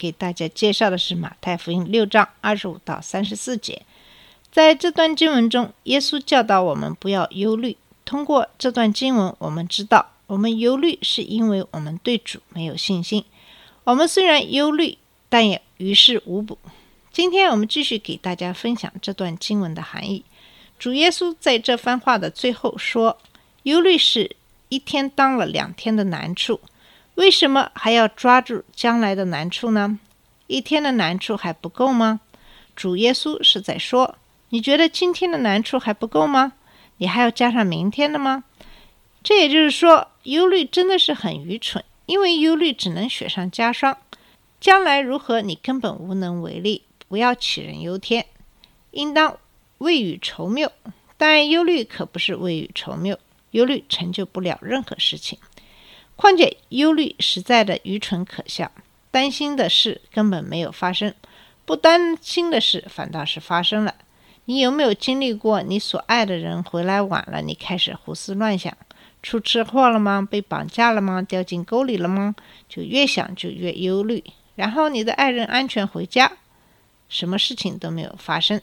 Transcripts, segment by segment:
给大家介绍的是马太福音六章二十五到三十四节。在这段经文中，耶稣教导我们不要忧虑。通过这段经文，我们知道我们忧虑是因为我们对主没有信心。我们虽然忧虑，但也于事无补。今天我们继续给大家分享这段经文的含义。主耶稣在这番话的最后说：“忧虑是一天当了两天的难处。”为什么还要抓住将来的难处呢？一天的难处还不够吗？主耶稣是在说：你觉得今天的难处还不够吗？你还要加上明天的吗？这也就是说，忧虑真的是很愚蠢，因为忧虑只能雪上加霜。将来如何，你根本无能为力。不要杞人忧天，应当未雨绸缪。但忧虑可不是未雨绸缪，忧虑成就不了任何事情。况且忧虑实在的愚蠢可笑，担心的事根本没有发生，不担心的事反倒是发生了。你有没有经历过你所爱的人回来晚了，你开始胡思乱想，出车祸了吗？被绑架了吗？掉进沟里了吗？就越想就越忧虑。然后你的爱人安全回家，什么事情都没有发生，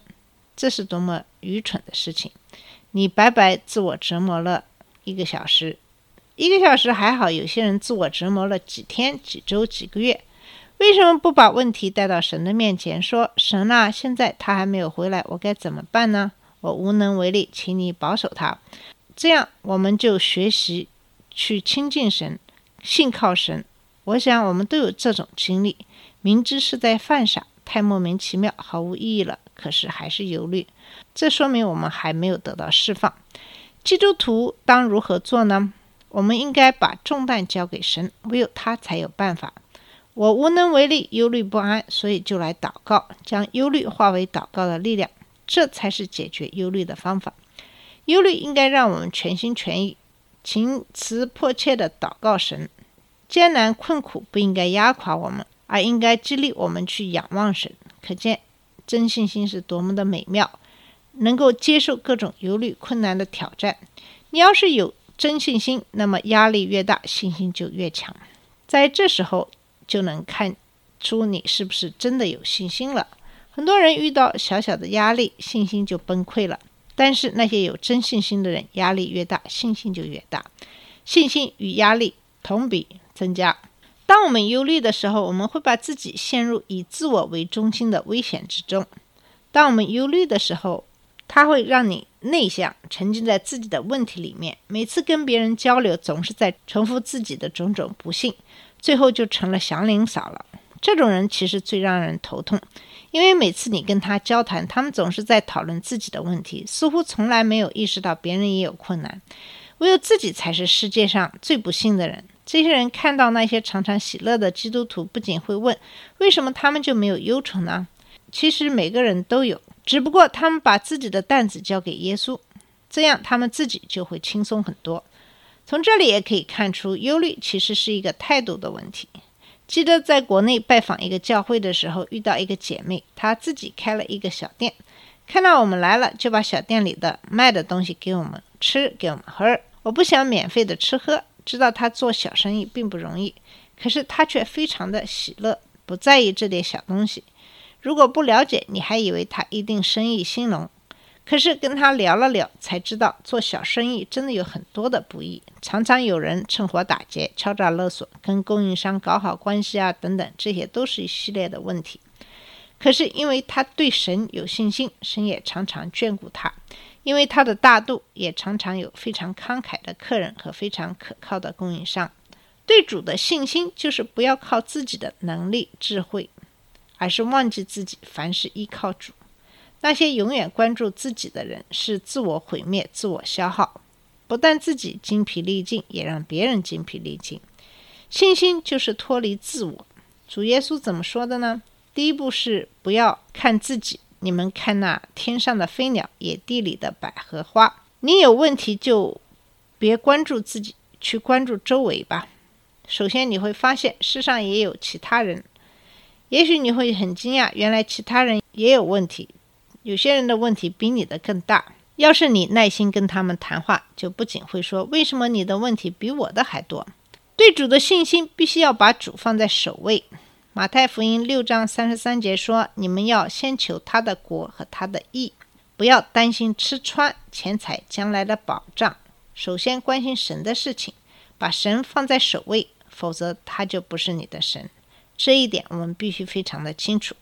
这是多么愚蠢的事情！你白白自我折磨了一个小时。一个小时还好，有些人自我折磨了几天、几周、几个月。为什么不把问题带到神的面前，说：“神啊，现在他还没有回来，我该怎么办呢？我无能为力，请你保守他。”这样我们就学习去亲近神，信靠神。我想我们都有这种经历，明知是在犯傻，太莫名其妙，毫无意义了，可是还是忧虑。这说明我们还没有得到释放。基督徒当如何做呢？我们应该把重担交给神，唯有他才有办法。我无能为力，忧虑不安，所以就来祷告，将忧虑化为祷告的力量，这才是解决忧虑的方法。忧虑应该让我们全心全意、情辞迫切地祷告神。艰难困苦不应该压垮我们，而应该激励我们去仰望神。可见真信心是多么的美妙，能够接受各种忧虑困难的挑战。你要是有真信心，那么压力越大，信心就越强。在这时候，就能看出你是不是真的有信心了。很多人遇到小小的压力，信心就崩溃了。但是那些有真信心的人，压力越大，信心就越大。信心与压力同比增加。当我们忧虑的时候，我们会把自己陷入以自我为中心的危险之中。当我们忧虑的时候，它会让你内向，沉浸在自己的问题里面。每次跟别人交流，总是在重复自己的种种不幸，最后就成了祥林嫂了。这种人其实最让人头痛，因为每次你跟他交谈，他们总是在讨论自己的问题，似乎从来没有意识到别人也有困难，唯有自己才是世界上最不幸的人。这些人看到那些常常喜乐的基督徒，不仅会问：为什么他们就没有忧愁呢？其实每个人都有。只不过他们把自己的担子交给耶稣，这样他们自己就会轻松很多。从这里也可以看出，忧虑其实是一个态度的问题。记得在国内拜访一个教会的时候，遇到一个姐妹，她自己开了一个小店，看到我们来了，就把小店里的卖的东西给我们吃，给我们喝。我不想免费的吃喝，知道她做小生意并不容易，可是她却非常的喜乐，不在意这点小东西。如果不了解，你还以为他一定生意兴隆。可是跟他聊了聊，才知道做小生意真的有很多的不易，常常有人趁火打劫、敲诈勒索，跟供应商搞好关系啊，等等，这些都是一系列的问题。可是因为他对神有信心，神也常常眷顾他；因为他的大度，也常常有非常慷慨的客人和非常可靠的供应商。对主的信心，就是不要靠自己的能力、智慧。而是忘记自己，凡事依靠主。那些永远关注自己的人，是自我毁灭、自我消耗，不但自己精疲力尽，也让别人精疲力尽。信心就是脱离自我。主耶稣怎么说的呢？第一步是不要看自己，你们看那天上的飞鸟，野地里的百合花。你有问题就别关注自己，去关注周围吧。首先你会发现世上也有其他人，也许你会很惊讶，原来其他人也有问题，有些人的问题比你的更大。要是你耐心跟他们谈话，就不仅会说为什么你的问题比我的还多。对主的信心必须要把主放在首位。马太福音六章三十三节说：“你们要先求他的国和他的义，不要担心吃穿、钱财、将来的保障。首先关心神的事情，把神放在首位，否则他就不是你的神。这一点我们必须非常的清楚。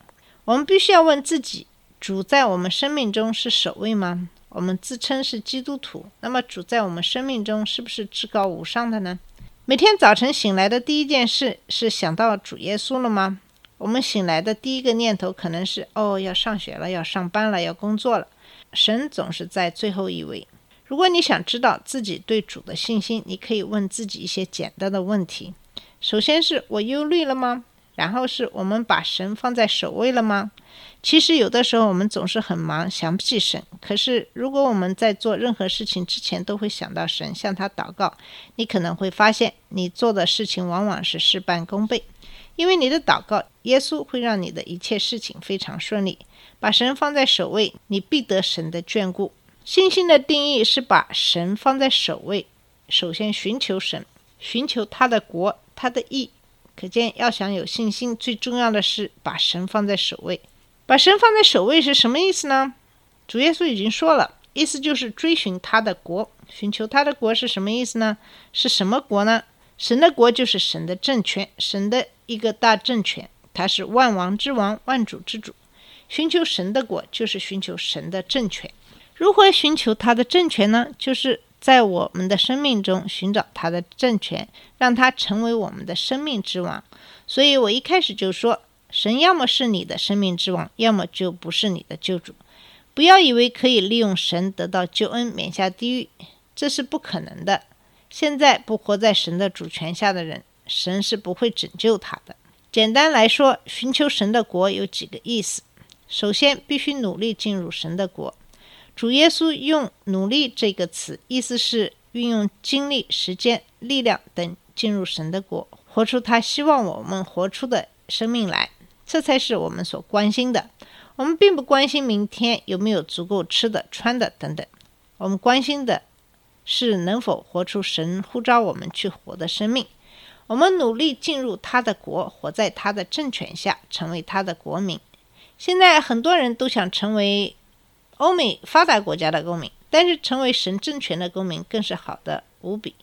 我们必须要问自己：主在我们生命中是首位吗？我们自称是基督徒，那么主在我们生命中是不是至高无上的呢？”每天早晨醒来的第一件事是想到主耶稣了吗？我们醒来的第一个念头可能是：哦，要上学了，要上班了，要工作了。神总是在最后一位。如果你想知道自己对主的信心，你可以问自己一些简单的问题。首先是我忧虑了吗？然后是我们把神放在首位了吗？其实有的时候我们总是很忙，想不起神。可是如果我们在做任何事情之前都会想到神，向他祷告，你可能会发现你做的事情往往是事半功倍，因为你的祷告，耶稣会让你的一切事情非常顺利。把神放在首位，你必得神的眷顾。信心的定义是把神放在首位，首先寻求神，寻求他的国，他的义。可见，要想有信心，最重要的是把神放在首位。把神放在首位是什么意思呢？主耶稣已经说了，意思就是追寻他的国，寻求他的国是什么意思呢？是什么国呢？神的国就是神的政权，神的一个大政权，他是万王之王，万主之主。寻求神的国就是寻求神的政权。如何寻求他的政权呢？就是在我们的生命中寻找他的政权，让他成为我们的生命之王。所以我一开始就说。神要么是你的生命之王，要么就不是你的救主。不要以为可以利用神得到救恩，免下地狱，这是不可能的。现在不活在神的主权下的人，神是不会拯救他的。简单来说，寻求神的国有几个意思。首先，必须努力进入神的国。主耶稣用“努力”这个词，意思是运用精力、时间、力量等进入神的国，活出他希望我们活出的生命来。这才是我们所关心的。我们并不关心明天有没有足够吃的、穿的等等。我们关心的是能否活出神呼召我们去活的生命。我们努力进入他的国，活在他的政权下，成为他的国民。现在很多人都想成为欧美发达国家的公民，但是成为神政权的公民更是好的无比。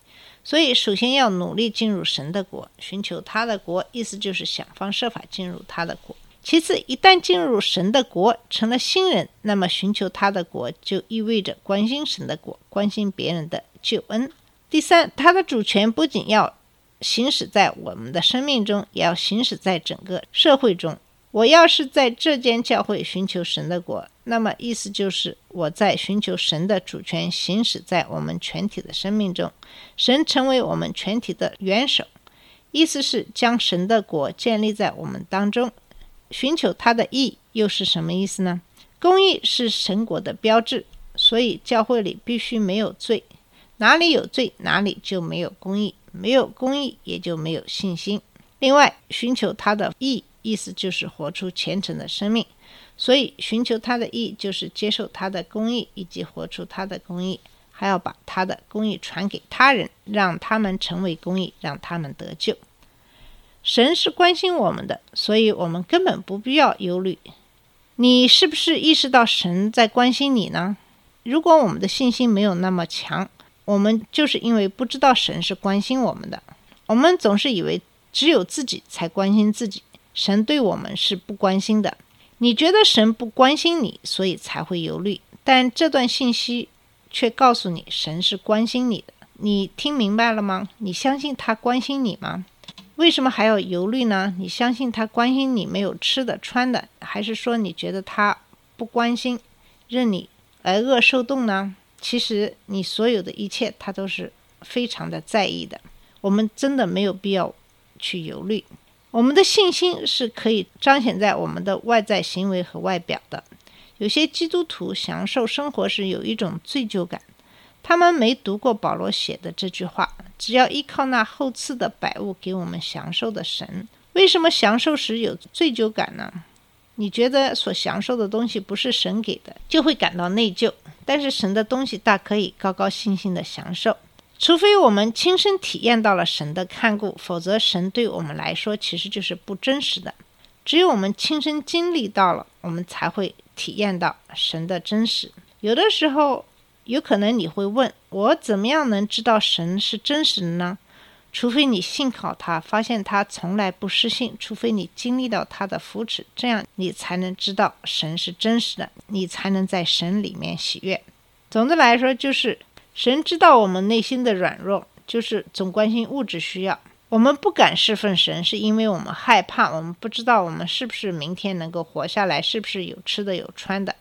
所以，首先要努力进入神的国，寻求他的国，意思就是想方设法进入他的国。其次，一旦进入神的国，成了新人，那么寻求他的国就意味着关心神的国，关心别人的救恩。第三，他的主权不仅要行使在我们的生命中，也要行使在整个社会中。我要是在这间教会寻求神的国，那么意思就是我在寻求神的主权行使在我们全体的生命中，神成为我们全体的元首，意思是将神的国建立在我们当中。寻求他的义又是什么意思呢？公义是神国的标志，所以教会里必须没有罪，哪里有罪，哪里就没有公义，没有公义也就没有信心。另外，寻求他的义。意思就是活出虔诚的生命，所以寻求他的意就是接受他的公义，以及活出他的公义，还要把他的公义传给他人，让他们成为公义，让他们得救。神是关心我们的，所以我们根本不必要忧虑。你是不是意识到神在关心你呢？如果我们的信心没有那么强，我们就是因为不知道神是关心我们的。我们总是以为只有自己才关心自己。神对我们是不关心的，你觉得神不关心你，所以才会忧虑。但这段信息却告诉你，神是关心你的。你听明白了吗？你相信他关心你吗？为什么还要忧虑呢？你相信他关心你没有吃的穿的，还是说你觉得他不关心，任你挨饿受冻呢？其实你所有的一切，他都是非常的在意的。我们真的没有必要去忧虑。我们的信心是可以彰显在我们的外在行为和外表的。有些基督徒享受生活时有一种罪疚感，他们没读过保罗写的这句话：“只要依靠那后赐的百物给我们享受的神。”为什么享受时有罪疚感呢？你觉得所享受的东西不是神给的，就会感到内疚；但是神的东西大可以高高兴兴的享受。除非我们亲身体验到了神的看顾，否则神对我们来说其实就是不真实的。只有我们亲身经历到了，我们才会体验到神的真实。有的时候，有可能你会问我，怎么样能知道神是真实的呢？除非你信靠他，发现他从来不失信；除非你经历到他的扶持，这样你才能知道神是真实的，你才能在神里面喜悦。总的来说，就是神知道我们内心的软弱，就是总关心物质需要。我们不敢侍奉神，是因为我们害怕，我们不知道我们是不是明天能够活下来，是不是有吃的有穿的。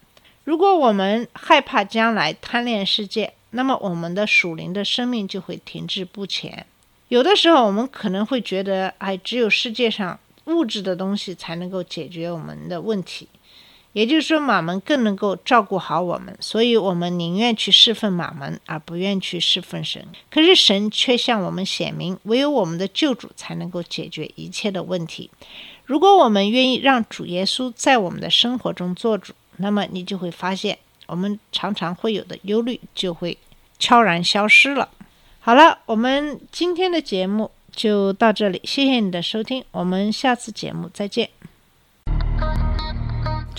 如果我们害怕将来，贪恋世界，那么我们的属灵的生命就会停滞不前。有的时候，我们可能会觉得，哎，只有世界上物质的东西才能够解决我们的问题，也就是说，马门更能够照顾好我们，所以我们宁愿去侍奉马门，而不愿去侍奉神。可是神却向我们显明，唯有我们的救主才能够解决一切的问题。如果我们愿意让主耶稣在我们的生活中做主，那么你就会发现，我们常常会有的忧虑就会悄然消失了。好了，我们今天的节目就到这里，谢谢你的收听，我们下次节目再见。